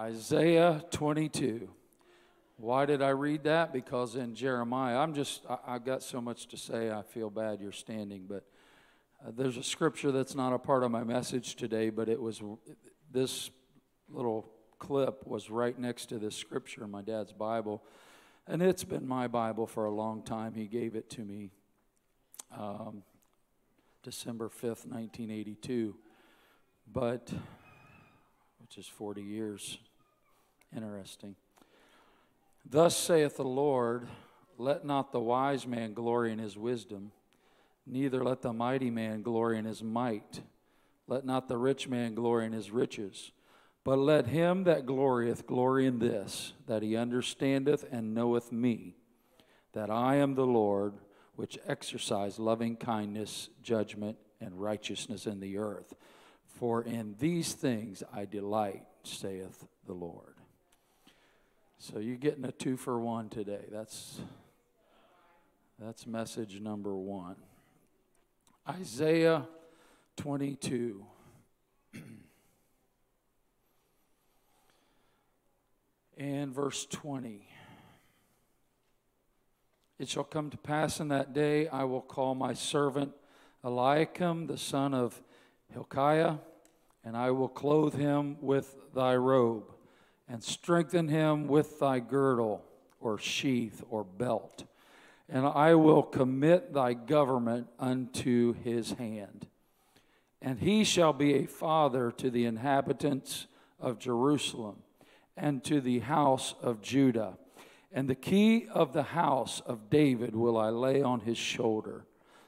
Isaiah 22. Why did I read that? Because in Jeremiah, I'm just, I, I got so much to say, I feel bad you're standing, but uh, there's a scripture that's not a part of my message today, but it was this little clip was right next to this scripture in my dad's Bible. And it's been my Bible for a long time. He gave it to me um, December 5th, 1982. But, which is 40 years. Interesting. Thus saith the Lord, let not the wise man glory in his wisdom, neither let the mighty man glory in his might. Let not the rich man glory in his riches, but let him that glorieth glory in this, that he understandeth and knoweth me, that I am the Lord, which exercise loving kindness, judgment, and righteousness in the earth. For in these things I delight, saith the Lord. So you're getting a two for one today. That's that's message number one. Isaiah 22. and verse 20. It shall come to pass in that day I will call my servant Eliakim, the son of Hilkiah, and I will clothe him with thy robe and strengthen him with thy girdle or sheath or belt. And I will commit thy government unto his hand. And he shall be a father to the inhabitants of Jerusalem and to the house of Judah. And the key of the house of David will I lay on his shoulder.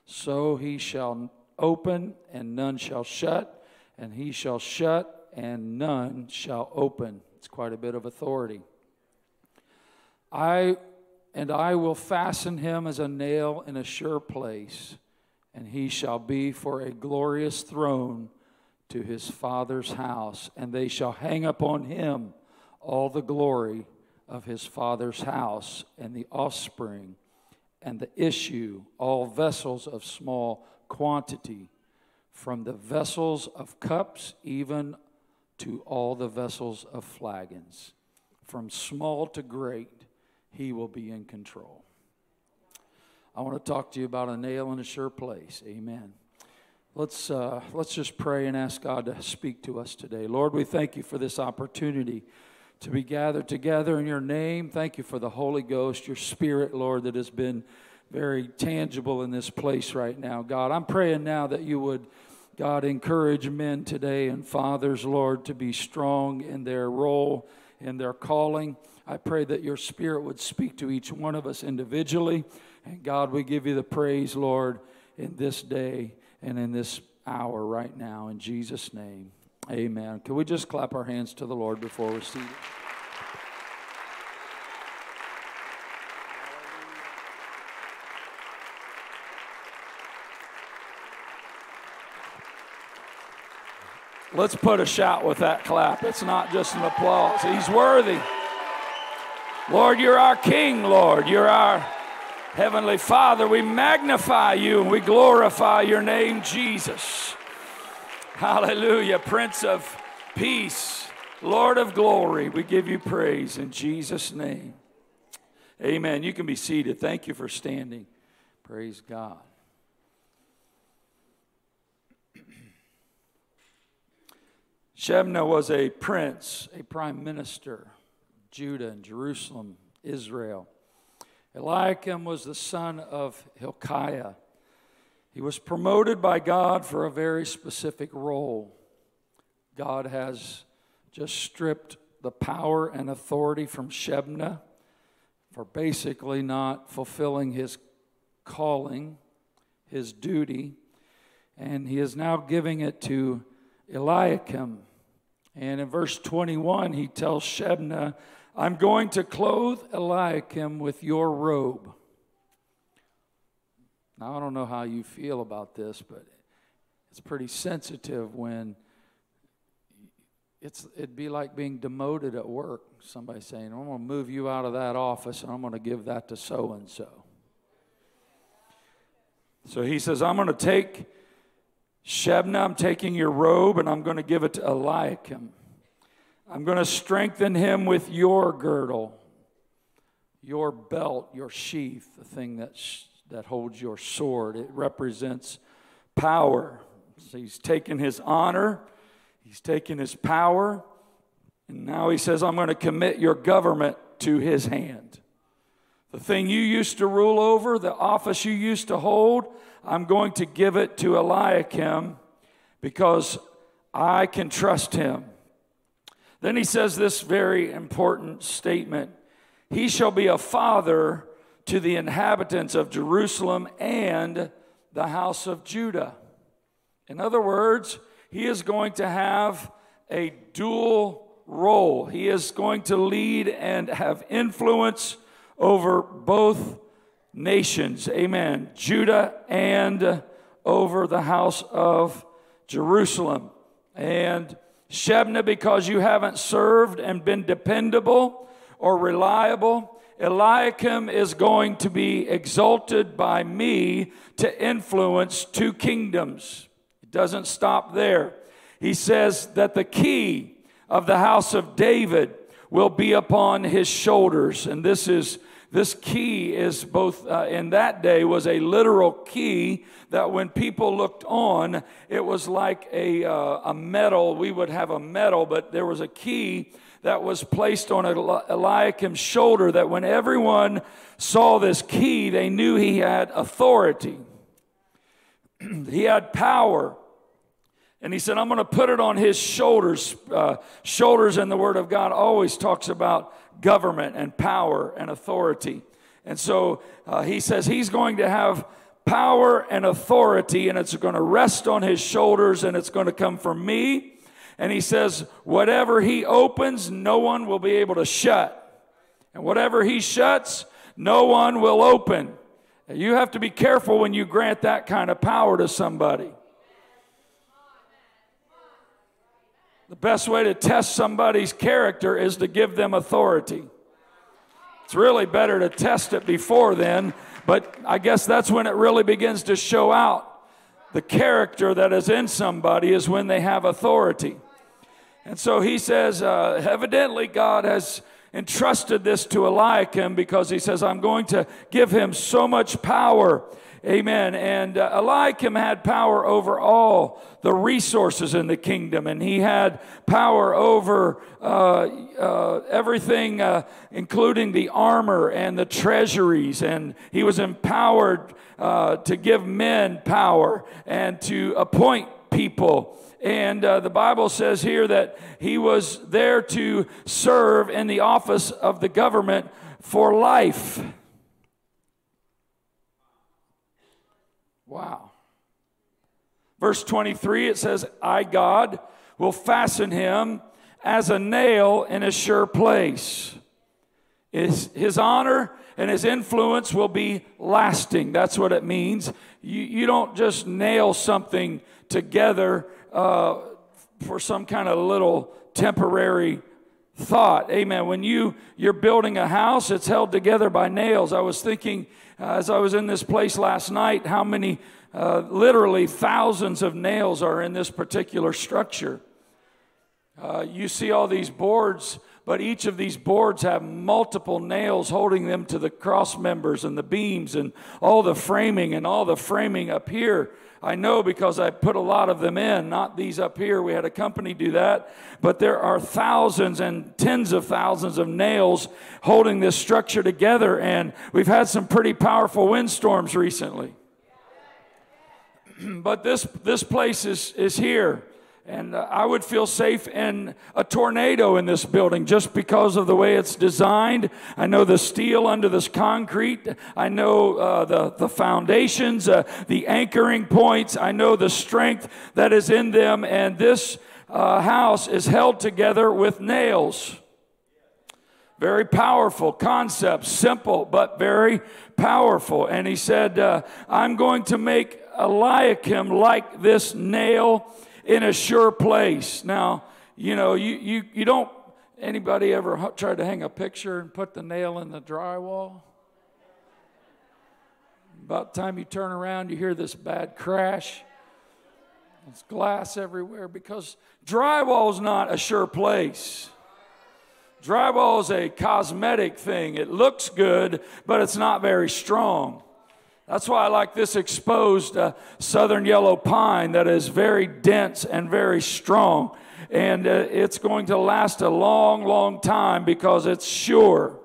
So he shall open, and none shall shut, and he shall shut, and none shall open. It's quite a bit of authority. I and I will fasten him as a nail in a sure place, and he shall be for a glorious throne to his father's house, and they shall hang upon him all the glory of his father's house, and the offspring, and the issue, all vessels of small quantity, from the vessels of cups even to all the vessels of flagons. From small to great, he will be in control. I want to talk to you about a nail in a sure place. Amen. Let's, uh, let's just pray and ask God to speak to us today. Lord, we thank you for this opportunity to be gathered together in your name. Thank you for the Holy Ghost, your spirit, Lord, that has been very tangible in this place right now. God, I'm praying now that you would God, encourage men today and fathers, Lord, to be strong in their role, in their calling. I pray that your spirit would speak to each one of us individually. And God, we give you the praise, Lord, in this day and in this hour right now. In Jesus' name, amen. Can we just clap our hands to the Lord before we're seated? Let's put a shout with that clap. It's not just an applause. He's worthy. Lord, you're our King, Lord. You're our Heavenly Father. We magnify you and we glorify your name, Jesus. Hallelujah. Prince of Peace, Lord of Glory. We give you praise in Jesus' name. Amen. You can be seated. Thank you for standing. Praise God. Shebna was a prince, a prime minister, Judah and Jerusalem, Israel. Eliakim was the son of Hilkiah. He was promoted by God for a very specific role. God has just stripped the power and authority from Shebna for basically not fulfilling his calling, his duty, and he is now giving it to Eliakim. And in verse 21, he tells Shebna, I'm going to clothe Eliakim with your robe. Now, I don't know how you feel about this, but it's pretty sensitive when it's, it'd be like being demoted at work. Somebody saying, I'm going to move you out of that office and I'm going to give that to so and so. So he says, I'm going to take Shebna, I'm taking your robe and I'm going to give it to Eliakim. I'm going to strengthen him with your girdle, your belt, your sheath, the thing that, sh- that holds your sword. It represents power. So he's taken his honor, he's taken his power, and now he says, I'm going to commit your government to his hand. The thing you used to rule over, the office you used to hold, I'm going to give it to Eliakim because I can trust him. Then he says this very important statement He shall be a father to the inhabitants of Jerusalem and the house of Judah. In other words, he is going to have a dual role. He is going to lead and have influence over both nations. Amen. Judah and over the house of Jerusalem. And Shebna, because you haven't served and been dependable or reliable, Eliakim is going to be exalted by me to influence two kingdoms. It doesn't stop there. He says that the key of the house of David will be upon his shoulders. And this is this key is both uh, in that day was a literal key that when people looked on, it was like a, uh, a medal. We would have a medal, but there was a key that was placed on Eliakim's shoulder that when everyone saw this key, they knew he had authority. he had power. And he said, I'm going to put it on his shoulders. Uh, shoulders in the Word of God always talks about government and power and authority. And so uh, he says he's going to have power and authority, and it's going to rest on his shoulders, and it's going to come from me. And he says, whatever he opens, no one will be able to shut. And whatever he shuts, no one will open. You have to be careful when you grant that kind of power to somebody. The best way to test somebody's character is to give them authority. It's really better to test it before then, but I guess that's when it really begins to show out. The character that is in somebody is when they have authority. And so he says, uh, evidently, God has entrusted this to Eliakim because he says, I'm going to give him so much power Amen. And uh, Eliakim had power over all the resources in the kingdom, and he had power over uh, uh, everything, uh, including the armor and the treasuries. And he was empowered uh, to give men power and to appoint people. And uh, the Bible says here that he was there to serve in the office of the government for life. Wow. Verse 23, it says, I, God, will fasten him as a nail in a sure place. His, his honor and his influence will be lasting. That's what it means. You, you don't just nail something together uh, for some kind of little temporary thought. Amen. When you, you're building a house, it's held together by nails. I was thinking as I was in this place last night, how many, uh, literally thousands of nails are in this particular structure. Uh, you see all these boards, but each of these boards have multiple nails holding them to the cross members and the beams and all the framing and all the framing up here I know because I put a lot of them in, not these up here. We had a company do that. But there are thousands and tens of thousands of nails holding this structure together. And we've had some pretty powerful windstorms recently. but this, this place is, is here. And uh, I would feel safe in a tornado in this building just because of the way it's designed. I know the steel under this concrete. I know uh, the, the foundations, uh, the anchoring points. I know the strength that is in them. And this uh, house is held together with nails. Very powerful concept, simple, but very powerful. And he said, uh, I'm going to make Eliakim like this nail in a sure place. Now, you know, you, you, you don't, anybody ever tried to hang a picture and put the nail in the drywall? About the time you turn around, you hear this bad crash. There's glass everywhere because drywall is not a sure place. Drywall is a cosmetic thing. It looks good, but it's not very strong. That's why I like this exposed uh, southern yellow pine that is very dense and very strong. And uh, it's going to last a long, long time because it's sure.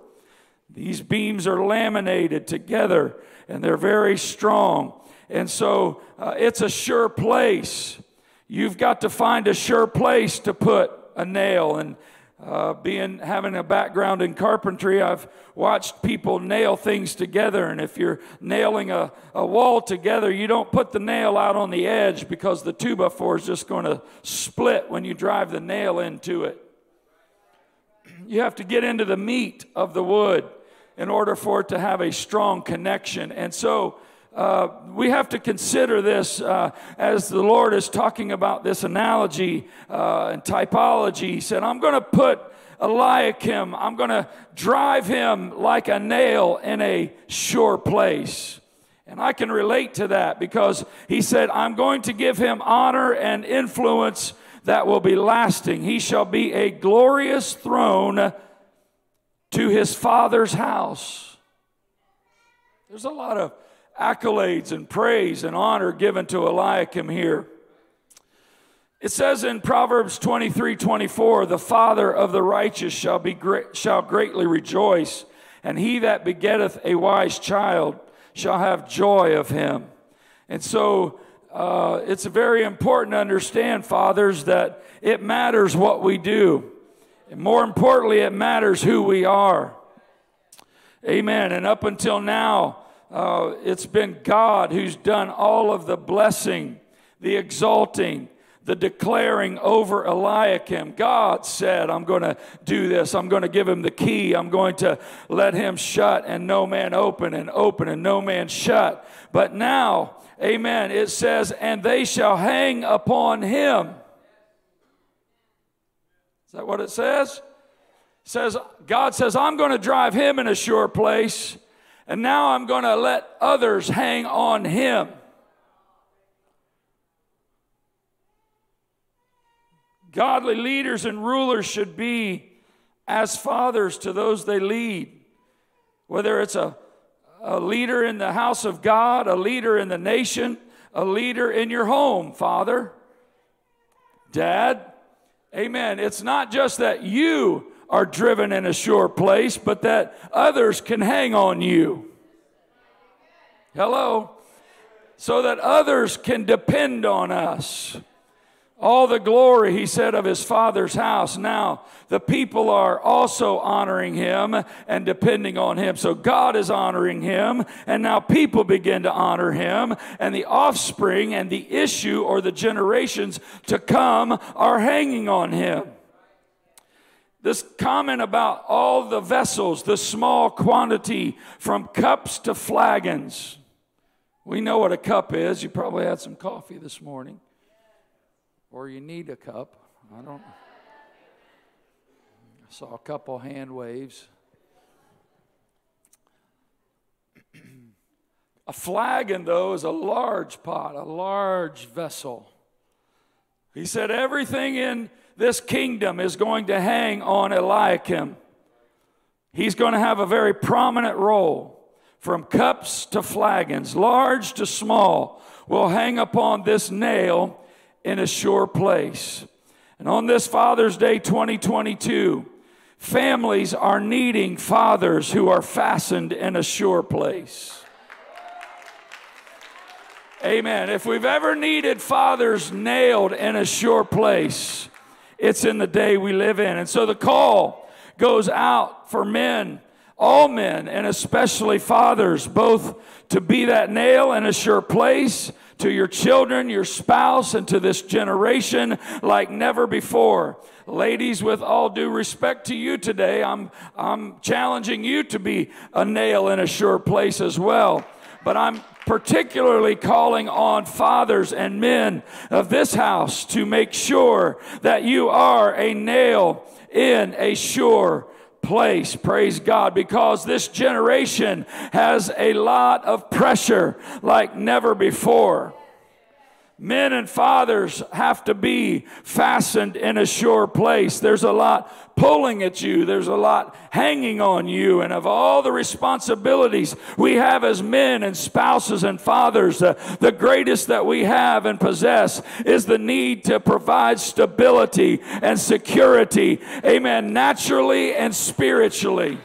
These beams are laminated together and they're very strong. And so uh, it's a sure place. You've got to find a sure place to put a nail. And uh, being having a background in carpentry, I've watched people nail things together. And if you're nailing a, a wall together, you don't put the nail out on the edge because the two by four is just going to split when you drive the nail into it. You have to get into the meat of the wood in order for it to have a strong connection. And so uh, we have to consider this uh, as the Lord is talking about this analogy uh, and typology. He said, I'm going to put Eliakim, I'm going to drive him like a nail in a sure place. And I can relate to that because he said, I'm going to give him honor and influence that will be lasting. He shall be a glorious throne to his father's house. There's a lot of accolades and praise and honor given to Eliakim here. It says in Proverbs 23 24, the father of the righteous shall, be great, shall greatly rejoice, and he that begetteth a wise child shall have joy of him. And so uh, it's very important to understand, fathers, that it matters what we do. And more importantly, it matters who we are. Amen. And up until now, uh, it's been God who's done all of the blessing, the exalting, the declaring over Eliakim. God said, I'm going to do this. I'm going to give him the key. I'm going to let him shut and no man open, and open and no man shut. But now, amen, it says, and they shall hang upon him. Is that what it says? It says God says, I'm going to drive him in a sure place and now I'm going to let others hang on him. Godly leaders and rulers should be as fathers to those they lead. Whether it's a, a leader in the house of God, a leader in the nation, a leader in your home, father, dad. Amen. It's not just that you are driven in a sure place, but that others can hang on you. Hello? So that others can depend on us. All the glory, he said, of his father's house. Now, the people are also honoring him and depending on him. So, God is honoring him, and now people begin to honor him, and the offspring and the issue or the generations to come are hanging on him. This comment about all the vessels, the small quantity from cups to flagons. We know what a cup is. You probably had some coffee this morning, or you need a cup. I don't. I saw a couple hand waves. a flagon, though, is a large pot, a large vessel. He said, everything in this kingdom is going to hang on Eliakim. He's going to have a very prominent role. From cups to flagons, large to small, will hang upon this nail in a sure place. And on this Father's Day 2022, families are needing fathers who are fastened in a sure place. Amen. If we've ever needed fathers nailed in a sure place, it's in the day we live in. And so the call goes out for men, all men, and especially fathers, both to be that nail in a sure place to your children, your spouse, and to this generation like never before. Ladies, with all due respect to you today, I'm, I'm challenging you to be a nail in a sure place as well. But I'm particularly calling on fathers and men of this house to make sure that you are a nail in a sure place. Praise God. Because this generation has a lot of pressure like never before. Men and fathers have to be fastened in a sure place. There's a lot pulling at you, there's a lot hanging on you. And of all the responsibilities we have as men and spouses and fathers, uh, the greatest that we have and possess is the need to provide stability and security. Amen. Naturally and spiritually.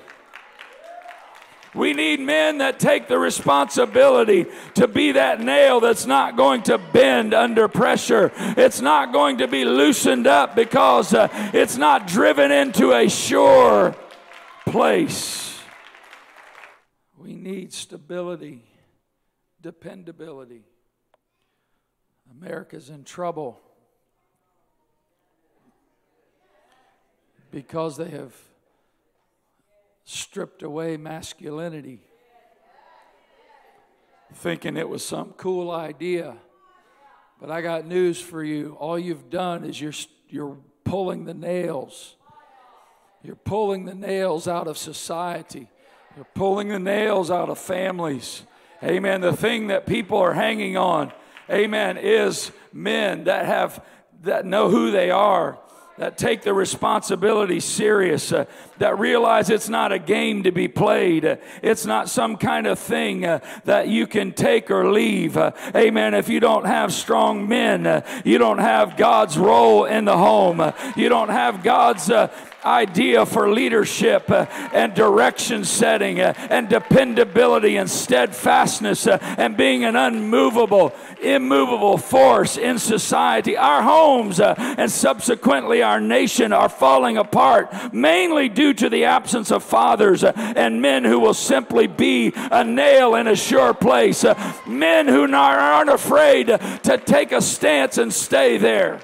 We need men that take the responsibility to be that nail that's not going to bend under pressure. It's not going to be loosened up because uh, it's not driven into a sure place. We need stability, dependability. America's in trouble because they have stripped away masculinity, thinking it was some cool idea. But I got news for you. All you've done is you're, you're pulling the nails. You're pulling the nails out of society. You're pulling the nails out of families. Amen. The thing that people are hanging on, amen, is men that have that know who they are that take the responsibility serious, uh, that realize it's not a game to be played. It's not some kind of thing uh, that you can take or leave. Uh, amen. If you don't have strong men, uh, you don't have God's role in the home, you don't have God's idea for leadership and direction setting and dependability and steadfastness and being an unmovable, immovable force in society. Our homes and subsequently our nation are falling apart mainly due to the absence of fathers and men who will simply be a nail in a sure place, men who aren't afraid to take a stance and stay there.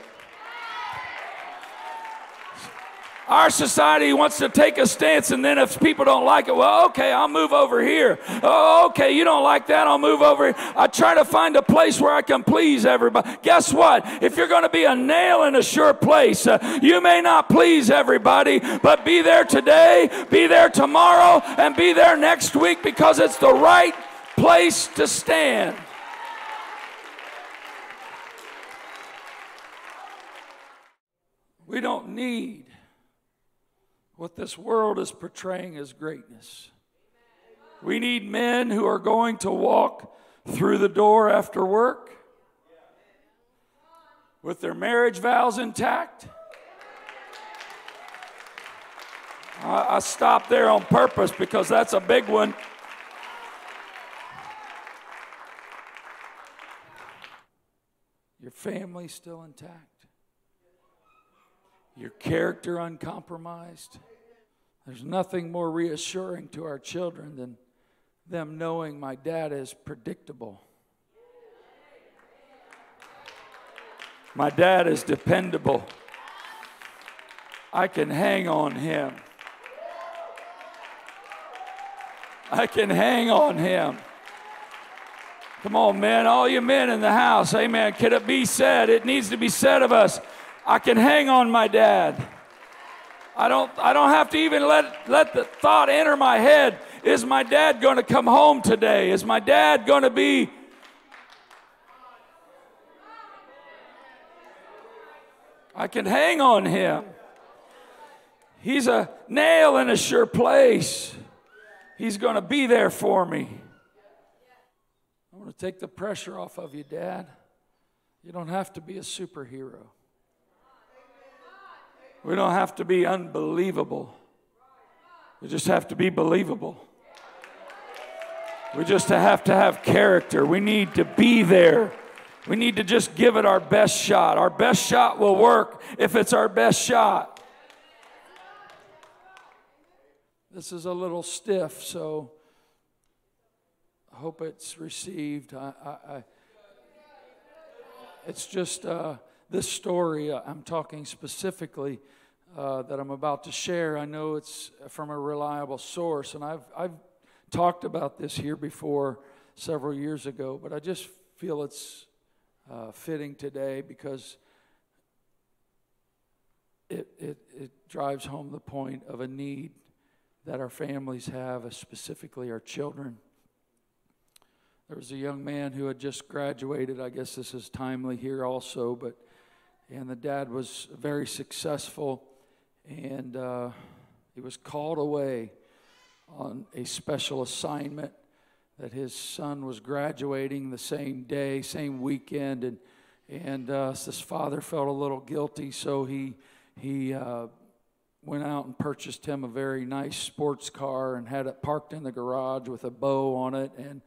Our society wants to take a stance, and then if people don't like it, well, okay, I'll move over here. Oh, okay, you don't like that, I'll move over here. I try to find a place where I can please everybody. Guess what? If you're going to be a nail in a sure place, uh, you may not please everybody, but be there today, be there tomorrow, and be there next week because it's the right place to stand. We don't need what this world is portraying as greatness. We need men who are going to walk through the door after work with their marriage vows intact. I, I stopped there on purpose because that's a big one. Your family still intact your character uncompromised. There's nothing more reassuring to our children than them knowing my dad is predictable. My dad is dependable. I can hang on him. I can hang on him. Come on, men, all you men in the house, amen. Can it be said? It needs to be said of us. I can hang on my dad. I don't, I don't have to even let, let the thought enter my head. Is my dad going to come home today? Is my dad going to be. I can hang on him. He's a nail in a sure place. He's going to be there for me. I want to take the pressure off of you, Dad. You don't have to be a superhero. We don't have to be unbelievable. We just have to be believable. We just have to have character. We need to be there. We need to just give it our best shot. Our best shot will work if it's our best shot. This is a little stiff, so I hope it's received. I, I, I it's just uh, this story. Uh, I'm talking specifically uh, that I'm about to share, I know it's from a reliable source, and I've, I've talked about this here before several years ago, but I just feel it's uh, fitting today because it, it, it drives home the point of a need that our families have, specifically our children. there was a young man who had just graduated. I guess this is timely here also, but and the dad was very successful, and uh, he was called away on a special assignment that his son was graduating the same day, same weekend, and and uh, his father felt a little guilty, so he he uh, went out and purchased him a very nice sports car and had it parked in the garage with a bow on it and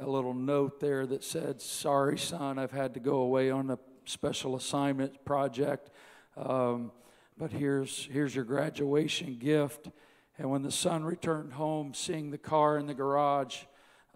a little note there that said, "Sorry, son, I've had to go away on a special assignment project, um, but here's here's your graduation gift." And when the son returned home, seeing the car in the garage,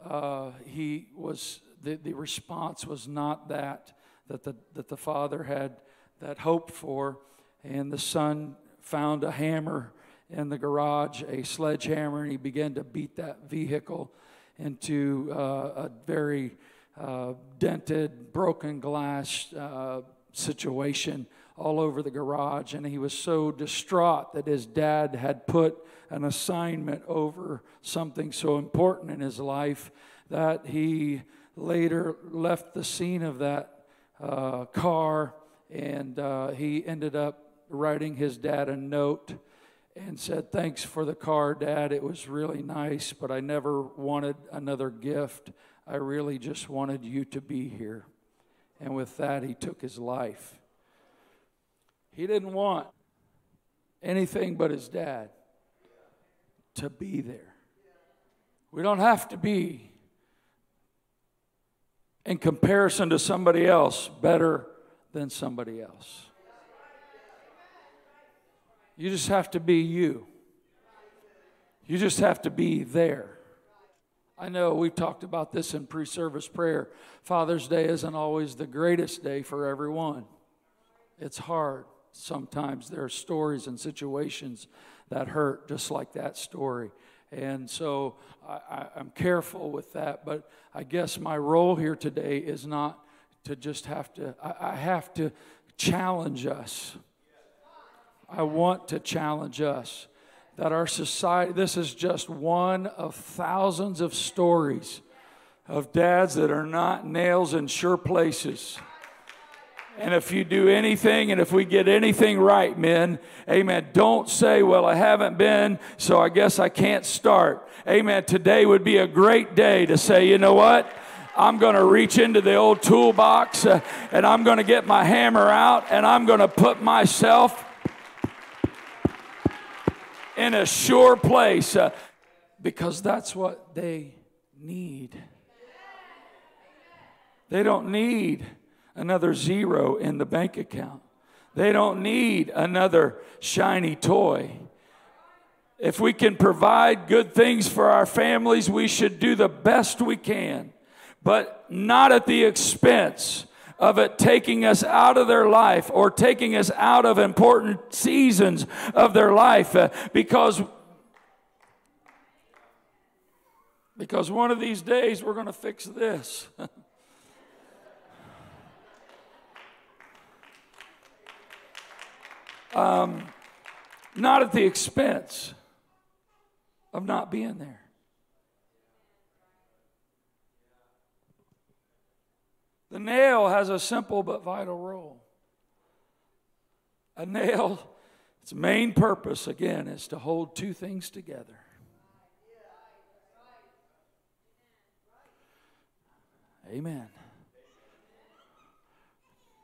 uh, he was the, the response was not that that the that the father had that hope for, and the son found a hammer in the garage, a sledgehammer, and he began to beat that vehicle into uh, a very uh, dented, broken glass uh, situation all over the garage. And he was so distraught that his dad had put an assignment over something so important in his life that he later left the scene of that uh, car and uh, he ended up writing his dad a note and said, Thanks for the car, Dad. It was really nice, but I never wanted another gift. I really just wanted you to be here. And with that, he took his life. He didn't want anything but his dad to be there. We don't have to be, in comparison to somebody else, better than somebody else. You just have to be you. You just have to be there. I know we've talked about this in pre service prayer. Father's Day isn't always the greatest day for everyone, it's hard. Sometimes there are stories and situations that hurt, just like that story. And so I, am careful with that. But I guess my role here today is not to just have to, I, I have to challenge us I want to challenge us that our society, this is just one of thousands of stories of dads that are not nails in sure places. And if you do anything and if we get anything right, men, amen, don't say, well, I haven't been, so I guess I can't start. Amen. Today would be a great day to say, you know what? I'm going to reach into the old toolbox uh, and I'm going to get my hammer out and I'm going to put myself in a sure place uh, because that's what they need. They don't need another zero in the bank account. They don't need another shiny toy. If we can provide good things for our families, we should do the best we can, but not at the expense of it taking us out of their life or taking us out of important seasons of their life uh, because because one of these days we're going to fix this um, not at the expense of not being there The nail has a simple but vital role. A nail, its main purpose, again, is to hold two things together. Amen.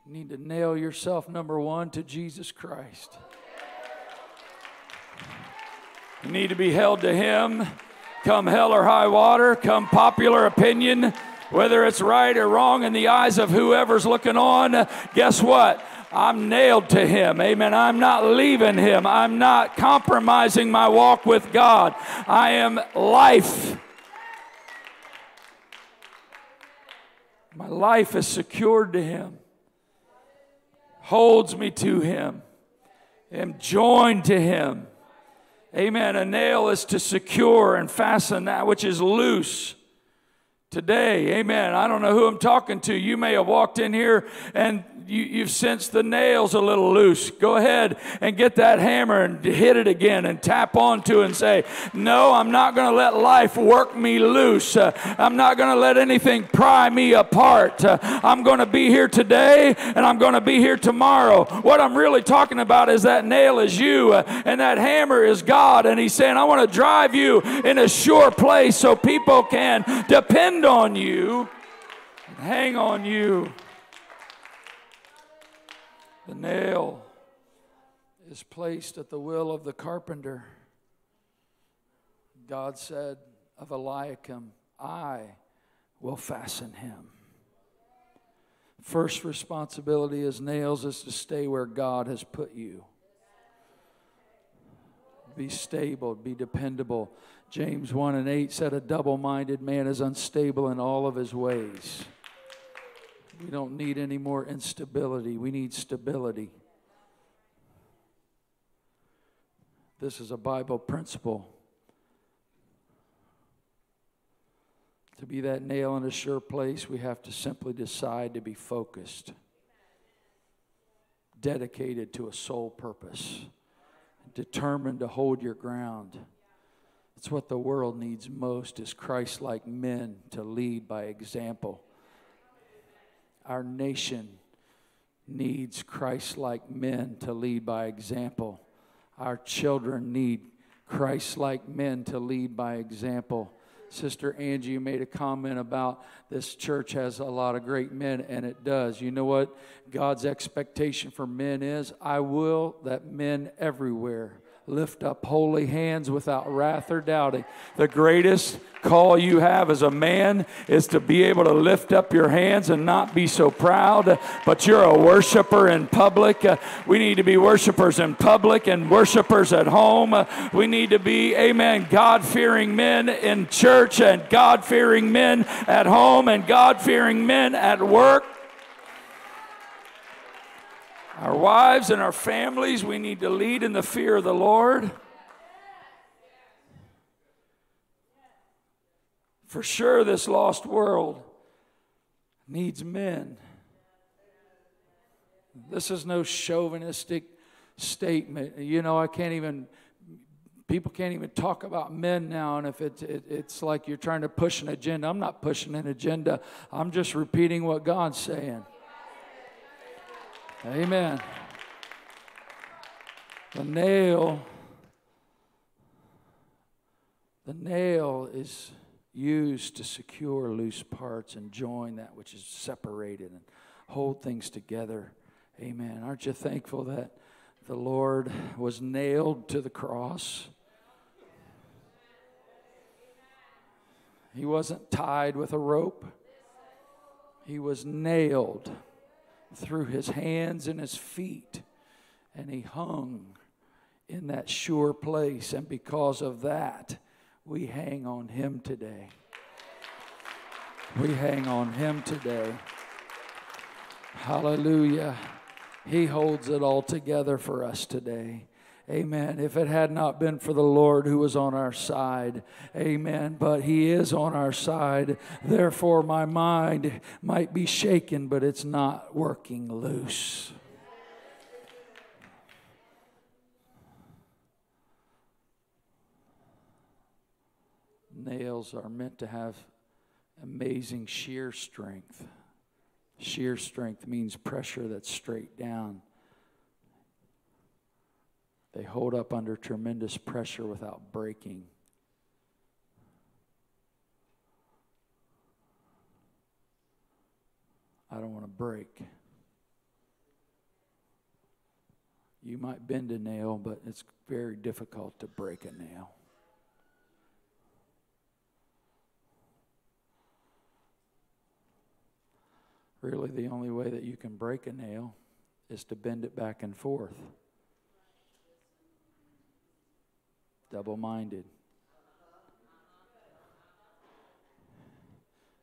You need to nail yourself, number one, to Jesus Christ. You need to be held to Him, come hell or high water, come popular opinion whether it's right or wrong in the eyes of whoever's looking on, guess what? I'm nailed to Him. Amen. I'm not leaving Him. I'm not compromising my walk with God. I am life. My life is secured to Him, holds me to Him, am joined to Him. Amen. A nail is to secure and fasten that which is loose Today, amen. I don't know who I'm talking to. You may have walked in here and you, have sensed the nails a little loose. Go ahead and get that hammer and hit it again and tap onto it and say, No, I'm not going to let life work me loose. Uh, I'm not going to let anything pry me apart. Uh, I'm going to be here today and I'm going to be here tomorrow. What I'm really talking about is that nail is you uh, and that hammer is God. And He's saying, I want to drive you in a sure place so people can depend on you and hang on you. The nail is placed at the will of the carpenter. God said of Eliakim, I will fasten him. First responsibility as nails is to stay where God has put you. Be stable, be dependable. James 1 and 8 said, A double minded man is unstable in all of his ways. We don't need any more instability. We need stability. This is a Bible principle. To be that nail in a sure place, we have to simply decide to be focused, dedicated to a sole purpose, determined to hold your ground. It's what the world needs most is Christ-like men to lead by example. Our nation needs Christ like men to lead by example. Our children need Christ like men to lead by example. Sister Angie, made a comment about this church has a lot of great men, and it does. You know what God's expectation for men is? I will that men everywhere lift up holy hands without wrath or doubting. The greatest call you have as a man is to be able to lift up your hands and not be so proud, but you're a worshiper in public. We need to be worshipers in public and worshipers at home. We need to be, amen, God fearing men in church and God fearing men at home and God fearing men at work our wives and our families, we need to lead in the fear of the Lord. For sure, this lost world needs men. This is no chauvinistic statement. You know, I can't even, people can't even talk about men now. And if it's, it, it's like you're trying to push an agenda, I'm not pushing an agenda. I'm just repeating what God's saying. Amen. The nail, the nail is used to secure loose parts and join that which is separated and hold things together. Amen. Aren't you thankful that the Lord was nailed to the cross? He wasn't tied with a rope, he was nailed through his hands and his feet, and he hung in that sure place. And because of that, we hang on him today. We hang on him today. Hallelujah. He holds it all together for us today. Amen. If it had not been for the Lord who was on our side, amen. But He is on our side. Therefore, my mind might be shaken, but it's not working loose. Nails are meant to have amazing shear strength. Shear strength means pressure that's straight down. They hold up under tremendous pressure without breaking. I don't want to break. You might bend a nail, but it's very difficult to break a nail. Really, the only way that you can break a nail is to bend it back and forth. Double minded.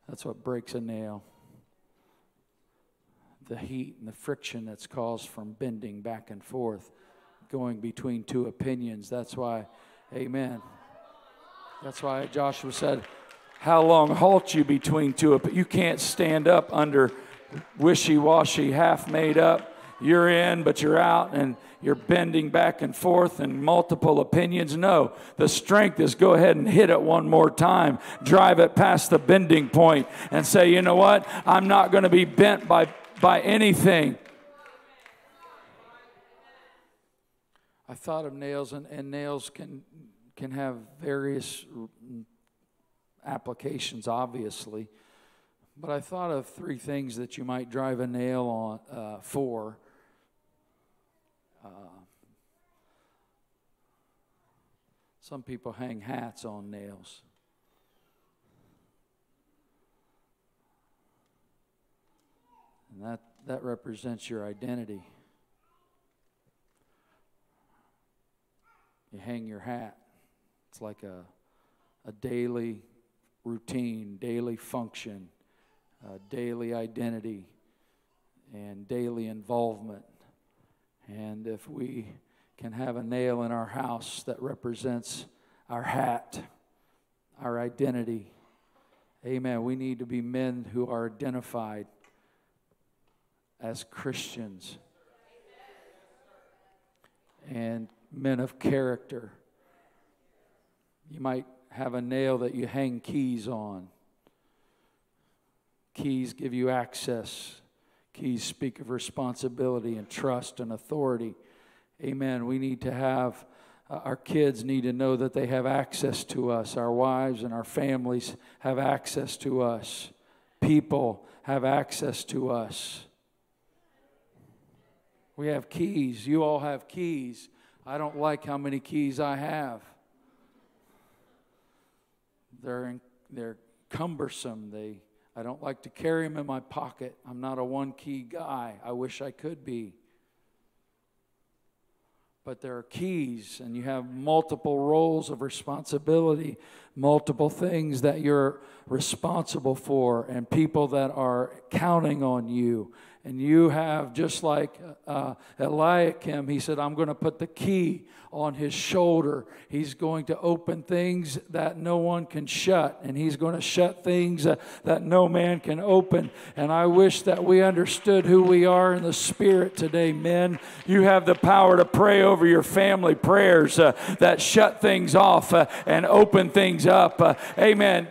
That's what breaks a nail. The heat and the friction that's caused from bending back and forth, going between two opinions. That's why, amen. That's why Joshua said, how long halt you between two, but you can't stand up under wishy washy, half made up. You're in, but you're out, and you're bending back and forth and multiple opinions. No, the strength is go ahead and hit it one more time, drive it past the bending point, and say, you know what? I'm not going to be bent by, by anything. I thought of nails, and, and nails can, can have various applications, obviously. But I thought of three things that you might drive a nail on uh, for. Uh, some people hang hats on nails. And that, that represents your identity. You hang your hat. It's like a, a daily routine, daily function, daily identity, and daily involvement. And if we can have a nail in our house that represents our hat, our identity, amen, we need to be men who are identified as Christians and men of character. You might have a nail that you hang keys on. Keys give you access. Keys speak of responsibility and trust and authority. Amen. We need to have, uh, our kids need to know that they have access to us. Our wives and our families have access to us. People have access to us. We have keys. You all have keys. I don't like how many keys I have. They're, in, they're cumbersome. They, I don't like to carry them in my pocket. I'm not a one key guy. I wish I could be. But there are keys, and you have multiple roles of responsibility, multiple things that you're responsible for, and people that are counting on you and you have just like uh, Eliakim, he said, I'm going to put the key on his shoulder. He's going to open things that no one can shut, and he's going to shut things uh, that no man can open. And I wish that we understood who we are in the spirit today, men. You have the power to pray over your family prayers uh, that shut things off uh, and open things up. Uh, amen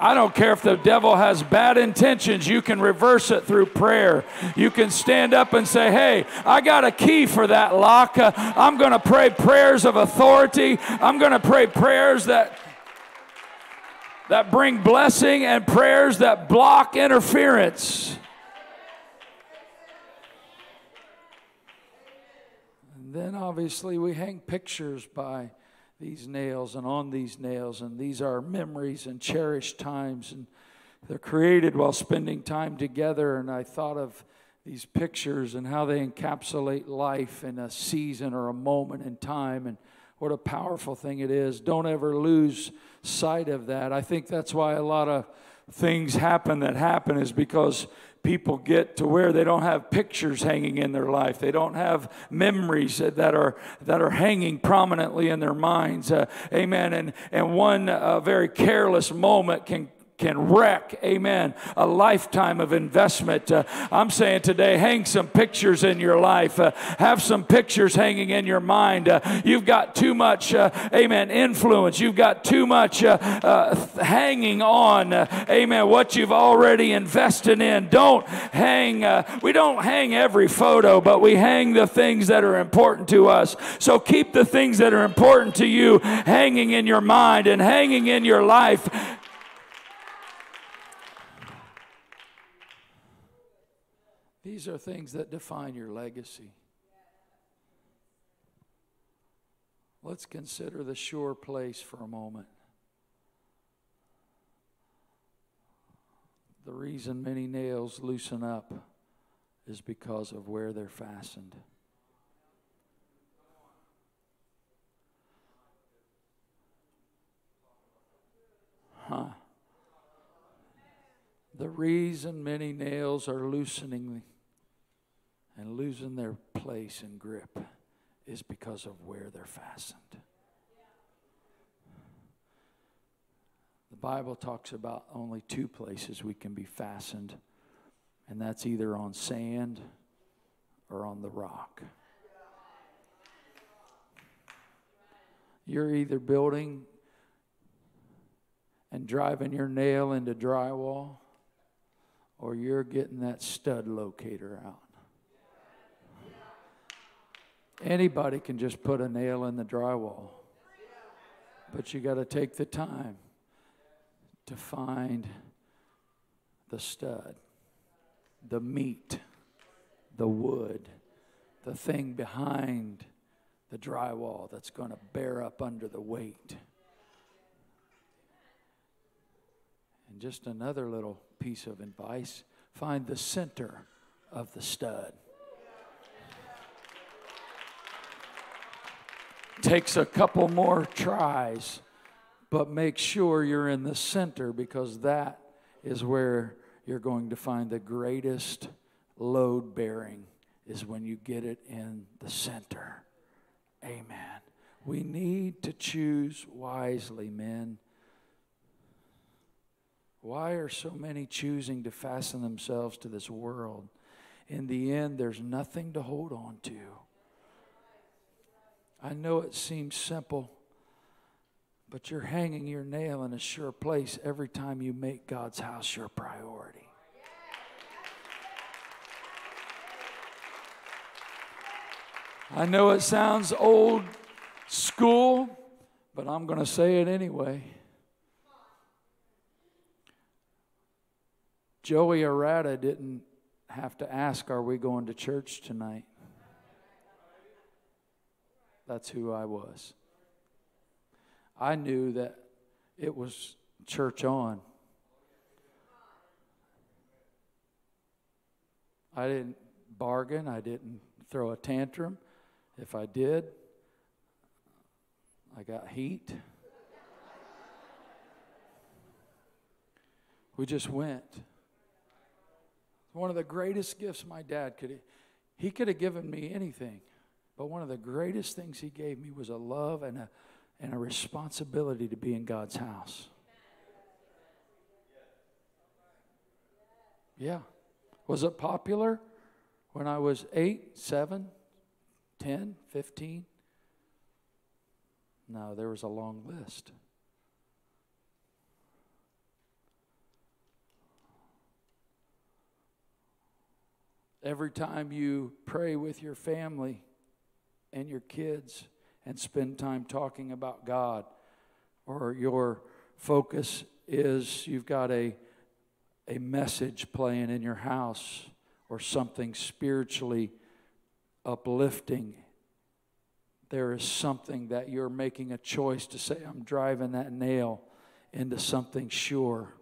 I don't care if the devil has bad intentions, you can reverse it through prayer. You can stand up and say, Hey, I got a key for that lock. Uh, I'm going to pray prayers of authority. I'm going to pray prayers that that bring blessing and prayers that block interference. And then obviously we hang pictures by these nails and on these nails, and these are memories and cherished times, and they're created while spending time together. And I thought of these pictures and how they encapsulate life in a season or a moment in time, and what a powerful thing it is. Don't ever lose sight of that. I think that's why a lot of things happen that happen is because people get to where they don't have pictures hanging in their life. They don't have memories that are that are hanging prominently in their minds. Uh, amen. And and one uh, very careless moment can can wreck, amen, a lifetime of investment. Uh, I'm saying today, hang some pictures in your life, uh, have some pictures hanging in your mind. Uh, you've got too much, uh, amen, influence. You've got too much uh, uh, hanging on, amen, what you've already invested in. Don't hang, we don't hang every photo, but we hang the things that are important to us. So keep the things that are important to you hanging in your mind and hanging in your life. These are things that define your legacy. Let's consider the sure place for a moment. The reason many nails loosen up is because of where they're fastened. Huh. The reason many nails are loosening and losing their place and grip is because of where they're fastened. The Bible talks about only two places we can be fastened, and that's either on sand or on the rock. You're either building and driving your nail into drywall, or you're getting that stud locator out. Anybody can just put a nail in the drywall, but you got to take the time to find the stud, the meat, the wood, the thing behind the drywall that's going to bear up under the weight. And just another little piece of advice find the center of the stud. Takes a couple more tries, but make sure you're in the center because that is where you're going to find the greatest load bearing is when you get it in the center. Amen. We need to choose wisely, men. Why are so many choosing to fasten themselves to this world? In the end, there's nothing to hold on to. I know it seems simple, but you're hanging your nail in a sure place every time you make God's house your priority. I know it sounds old school, but I'm going to say it anyway. Joey Arata didn't have to ask, Are we going to church tonight? That's who I was. I knew that it was church on. I didn't bargain, I didn't throw a tantrum. If I did, I got heat. We just went. One of the greatest gifts my dad could he could have given me anything, but one of the greatest things he gave me was a love and a and a responsibility to be in God's house. Yeah. Was it popular when I was eight, seven? 10, 15? No, there was a long list. Every time you pray with your family and your kids and spend time talking about God, or your focus is you've got a, a message playing in your house or something spiritually uplifting, there is something that you're making a choice to say, I'm driving that nail into something sure.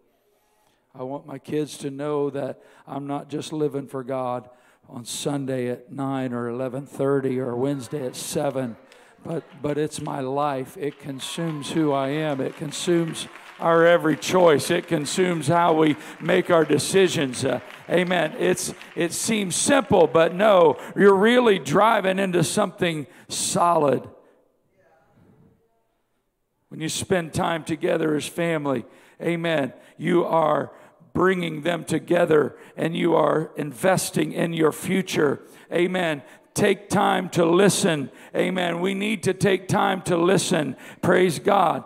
I want my kids to know that I'm not just living for God on Sunday at 9 or 11:30 or Wednesday at 7, but but it's my life. It consumes who I am. It consumes our every choice. It consumes how we make our decisions. Uh, amen. It's, it seems simple, but no, you're really driving into something solid. When you spend time together as family, amen, you are bringing them together and you are investing in your future. Amen take time to listen. Amen. We need to take time to listen. Praise God.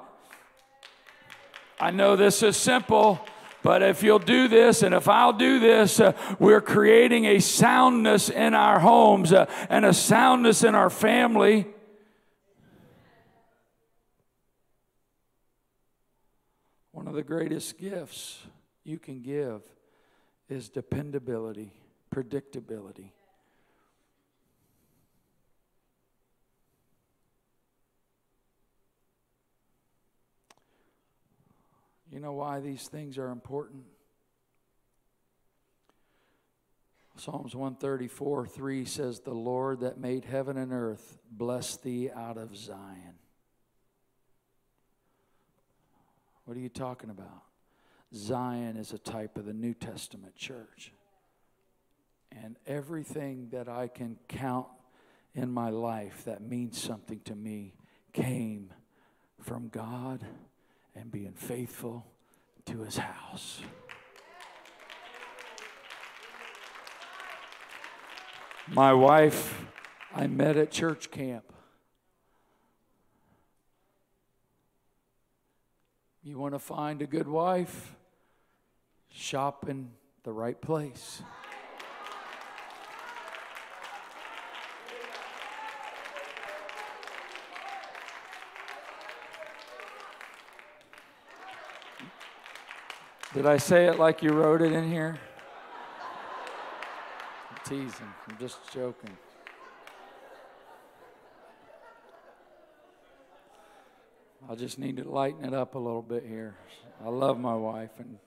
I know this is simple, but if you'll do this and if I'll do this, uh, we're creating a soundness in our homes uh, and a soundness in our family. One of the greatest gifts you can give is dependability, predictability. You know why these things are important? Psalms 134 3 says, The Lord that made heaven and earth bless thee out of Zion. What are you talking about? Zion is a type of the New Testament church. And everything that I can count in my life that means something to me came from God and being faithful to his house. My wife, I met at church camp. You want to find a good wife? Shop in the right place. Did I say it like you wrote it in here? I'm teasing. I'm just joking. I just need to lighten it up a little bit here. I love my wife, and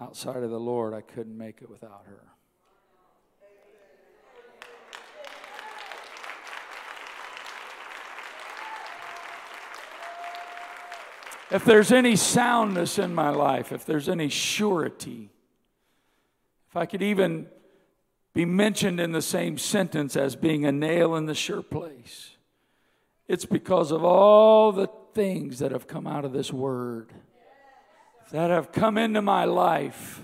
outside of the Lord, I couldn't make it without her. if there's any soundness in my life, if there's any surety, if I could even be mentioned in the same sentence as being a nail in the sure place, it's because of all the things that have come out of this word, that have come into my life.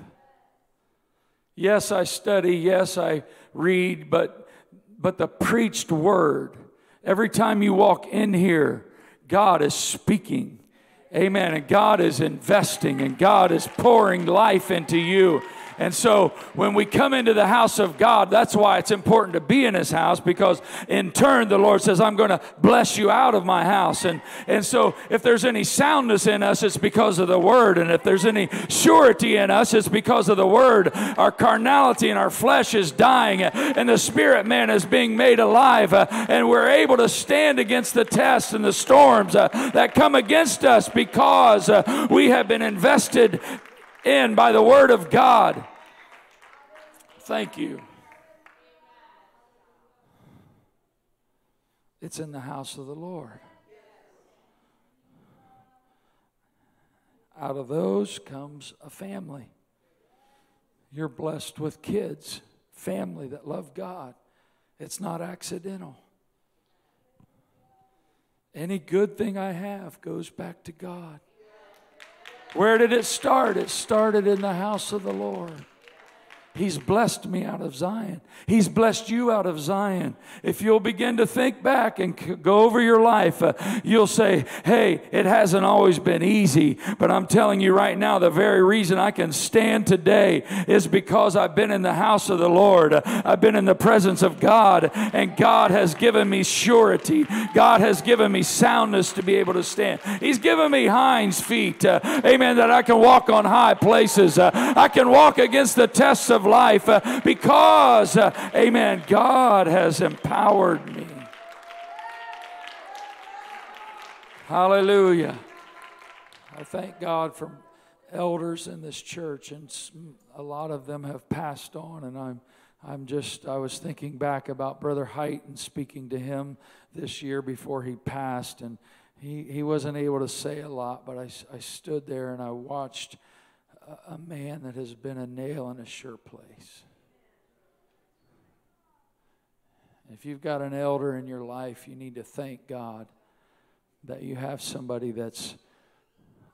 Yes, I study, yes, I read, but, but the preached word, every time you walk in here, God is speaking. Amen. And God is investing and God is pouring life into you. And so when we come into the house of God, that's why it's important to be in his house because in turn the Lord says, I'm going to bless you out of my house. And, and so if there's any soundness in us, it's because of the word. And if there's any surety in us, it's because of the word. Our carnality and our flesh is dying and the spirit man is being made alive. Uh, and we're able to stand against the tests and the storms uh, that come against us because uh, we have been invested in by the word of God. Thank you. It's in the house of the Lord. Out of those comes a family. You're blessed with kids, family that love God. It's not accidental. Any good thing I have goes back to God. Where did it start? It started in the house of the Lord. He's blessed me out of Zion. He's blessed you out of Zion. If you'll begin to think back and go over your life, uh, you'll say, Hey, it hasn't always been easy. But I'm telling you right now, the very reason I can stand today is because I've been in the house of the Lord. I've been in the presence of God, and God has given me surety. God has given me soundness to be able to stand. He's given me hinds feet, uh, amen, that I can walk on high places. Uh, I can walk against the tests of of life uh, because, uh, amen, God has empowered me. Hallelujah. I thank God for elders in this church, and a lot of them have passed on, and I'm. I'm just, I was thinking back about Brother Height and speaking to him this year before he passed. And he, he wasn't able to say a lot, but I, I stood there and I watched a man that has been a nail in a sure place. If you've got an elder in your life, you need to thank God that you have somebody that's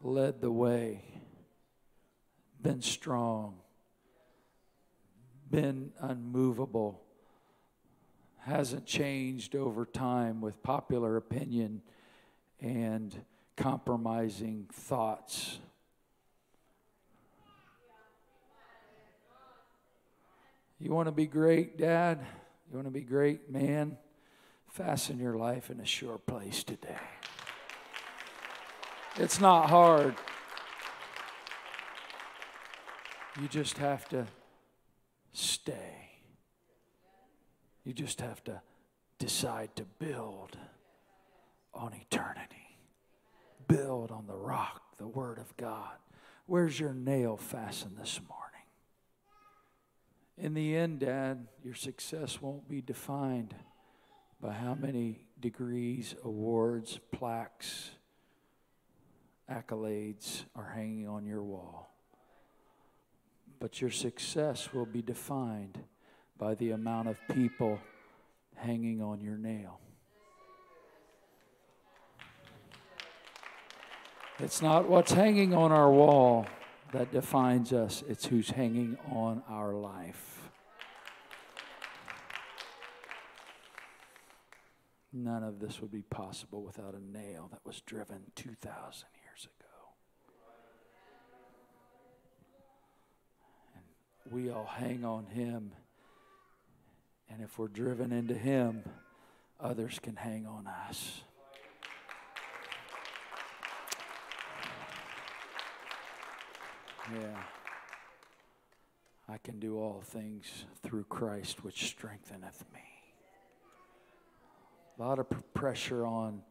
led the way, been strong, been unmovable, hasn't changed over time with popular opinion and compromising thoughts. You want to be great, Dad? You want to be great, man? Fasten your life in a sure place today. It's not hard. You just have to stay. You just have to decide to build on eternity, build on the rock, the Word of God. Where's your nail fastened this morning? In the end, Dad, your success won't be defined by how many degrees, awards, plaques, accolades are hanging on your wall. But your success will be defined by the amount of people hanging on your nail. It's not what's hanging on our wall that defines us, it's who's hanging on our life. None of this would be possible without a nail that was driven 2,000 years ago. And we all hang on Him. And if we're driven into Him, others can hang on us. Yeah. I can do all things through Christ which strengtheneth me. A lot of pressure on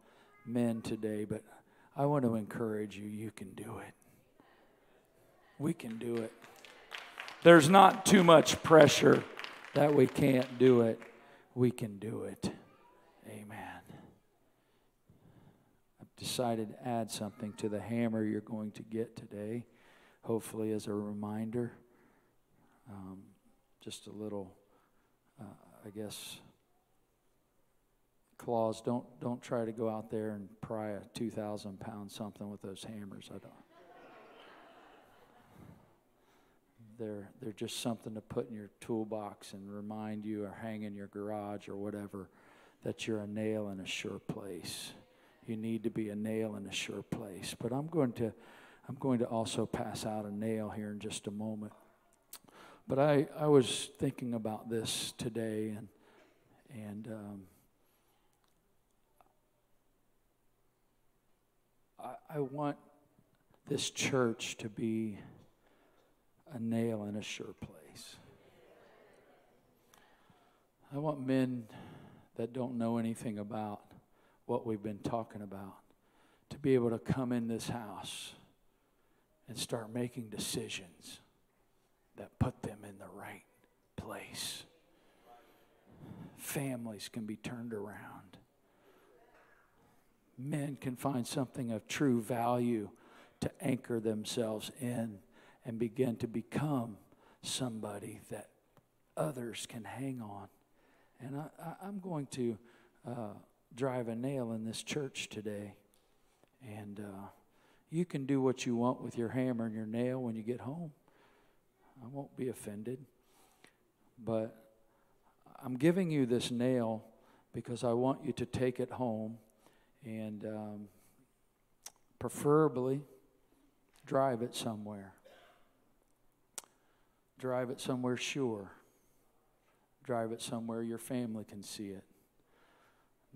men today, but I want to encourage you you can do it. We can do it. There's not too much pressure that we can't do it. We can do it. Amen. I've decided to add something to the hammer you're going to get today hopefully as a reminder. Um, just a little, uh, I guess, clause. Don't don't try to go out there and pry a two thousand pound something with those hammers. I don't. They're they're just something to put in your toolbox and remind you, or hang in your garage, or whatever, that you're a nail in a sure place. You need to be a nail in a sure place. But I'm going to I'm going to also pass out a nail here in just a moment. But I, I was thinking about this today, and, and um, I, I want this church to be a nail in a sure place. I want men that don't know anything about what we've been talking about to be able to come in this house and start making decisions that put them in the right place. Families can be turned around. Men can find something of true value to anchor themselves in and begin to become somebody that others can hang on. And I, am going to uh, drive a nail in this church today. And uh, you can do what you want with your hammer and your nail when you get home. I won't be offended. But I'm giving you this nail because I want you to take it home and um, preferably drive it somewhere. Drive it somewhere sure. Drive it somewhere your family can see it.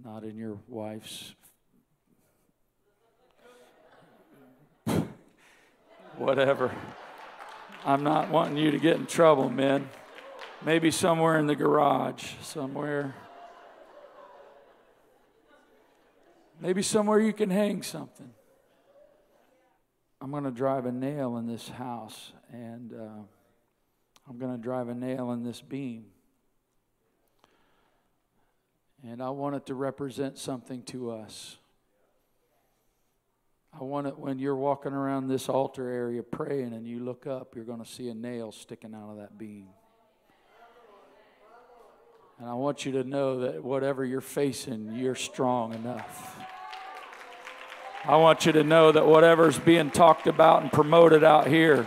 Not in your wife's whatever. I'm not wanting you to get in trouble, men. Maybe somewhere in the garage, somewhere. Maybe somewhere you can hang something. I'm going to drive a nail in this house, and uh, I'm going to drive a nail in this beam. And I want it to represent something to us. I want it when you're walking around this altar area praying and you look up, you're going to see a nail sticking out of that beam. And I want you to know that whatever you're facing, you're strong enough. I want you to know that whatever's being talked about and promoted out here,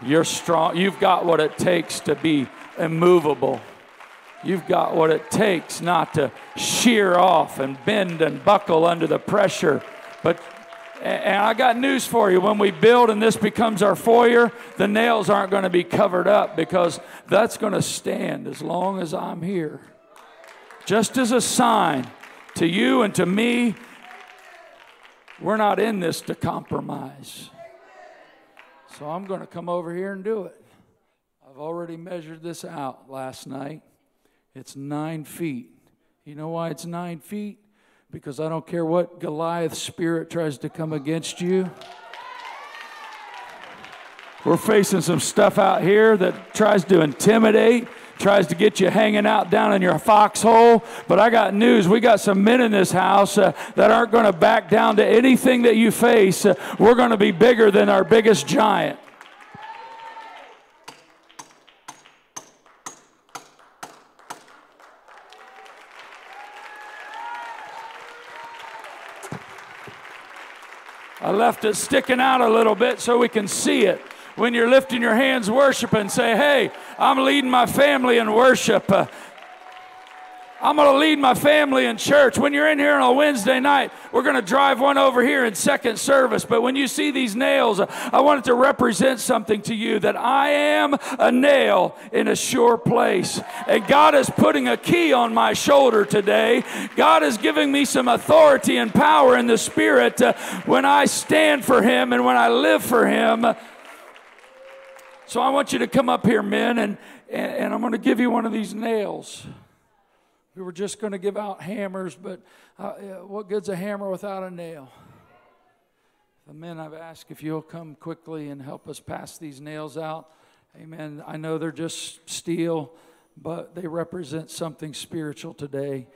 you're strong. You've got what it takes to be immovable. You've got what it takes not to shear off and bend and buckle under the pressure, but and I got news for you. When we build and this becomes our foyer, the nails aren't going to be covered up because that's going to stand as long as I'm here. Just as a sign to you and to me, we're not in this to compromise. So I'm going to come over here and do it. I've already measured this out last night. It's nine feet. You know why it's nine feet? Because I don't care what Goliath spirit tries to come against you. We're facing some stuff out here that tries to intimidate, tries to get you hanging out down in your foxhole. But I got news. We got some men in this house uh, that aren't going to back down to anything that you face. Uh, we're going to be bigger than our biggest giant. I left it sticking out a little bit so we can see it. When you're lifting your hands worshiping, say, Hey, I'm leading my family in worship. Uh, I'm going to lead my family in church. When you're in here on a Wednesday night, we're going to drive one over here in second service. But when you see these nails, I want it to represent something to you that I am a nail in a sure place. And God is putting a key on my shoulder today. God is giving me some authority and power in the Spirit uh, when I stand for Him and when I live for Him. So I want you to come up here, men, and, and, and I'm going to give you one of these nails. We were just going to give out hammers, but uh, what good's a hammer without a nail? The men I've asked if you'll come quickly and help us pass these nails out. Amen. I know they're just steel, but they represent something spiritual today.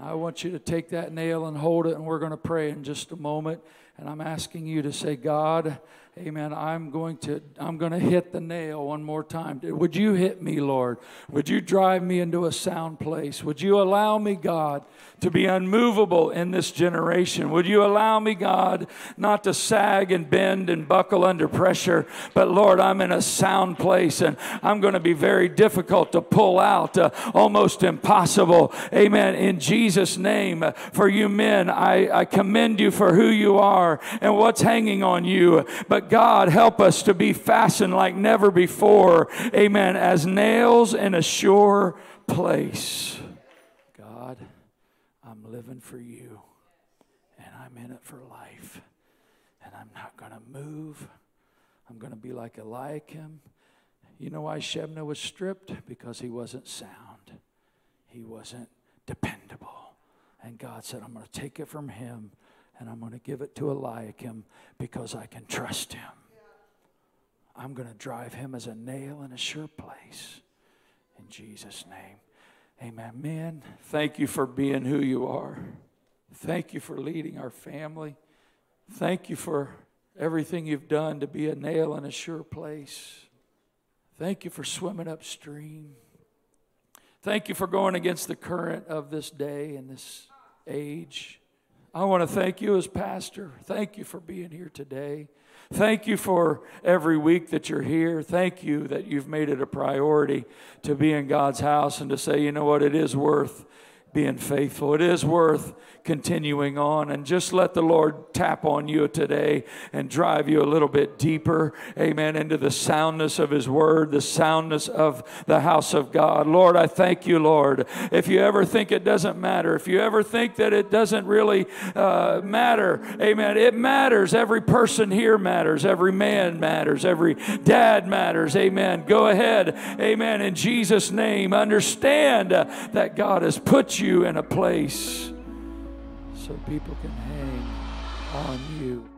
I want you to take that nail and hold it, and we're going to pray in just a moment. And I'm asking you to say, God, Amen. I'm going to I'm going to hit the nail one more time. Would you hit me, Lord? Would you drive me into a sound place? Would you allow me, God, to be unmovable in this generation? Would you allow me, God, not to sag and bend and buckle under pressure, but Lord, I'm in a sound place and I'm going to be very difficult to pull out, uh, almost impossible. Amen. In Jesus' name, uh, for you men, I, I commend you for who you are and what's hanging on you. But but God, help us to be fastened like never before. Amen. As nails in a sure place. God, I'm living for you, and I'm in it for life. And I'm not going to move. I'm going to be like Eliakim. You know why Shebna was stripped? Because he wasn't sound, he wasn't dependable. And God said, I'm going to take it from him and I'm going to give it to Eliakim because I can trust him. I'm going to drive him as a nail in a sure place. In Jesus' name. Amen. Men, thank you for being who you are. Thank you for leading our family. Thank you for everything you've done to be a nail in a sure place. Thank you for swimming upstream. Thank you for going against the current of this day and this age. I want to thank you as pastor. Thank you for being here today. Thank you for every week that you're here. Thank you that you've made it a priority to be in God's house and to say, you know what, it is worth being faithful. It is worth continuing on and just let the Lord tap on you today and drive you a little bit deeper, amen, into the soundness of His Word, the soundness of the house of God. Lord, I thank you, Lord. If you ever think it doesn't matter, if you ever think that it doesn't really uh, matter, amen, it matters. Every person here matters, every man matters, every dad matters, amen. Go ahead, amen, in Jesus' name. Understand that God has put you in a place so people can hang on you.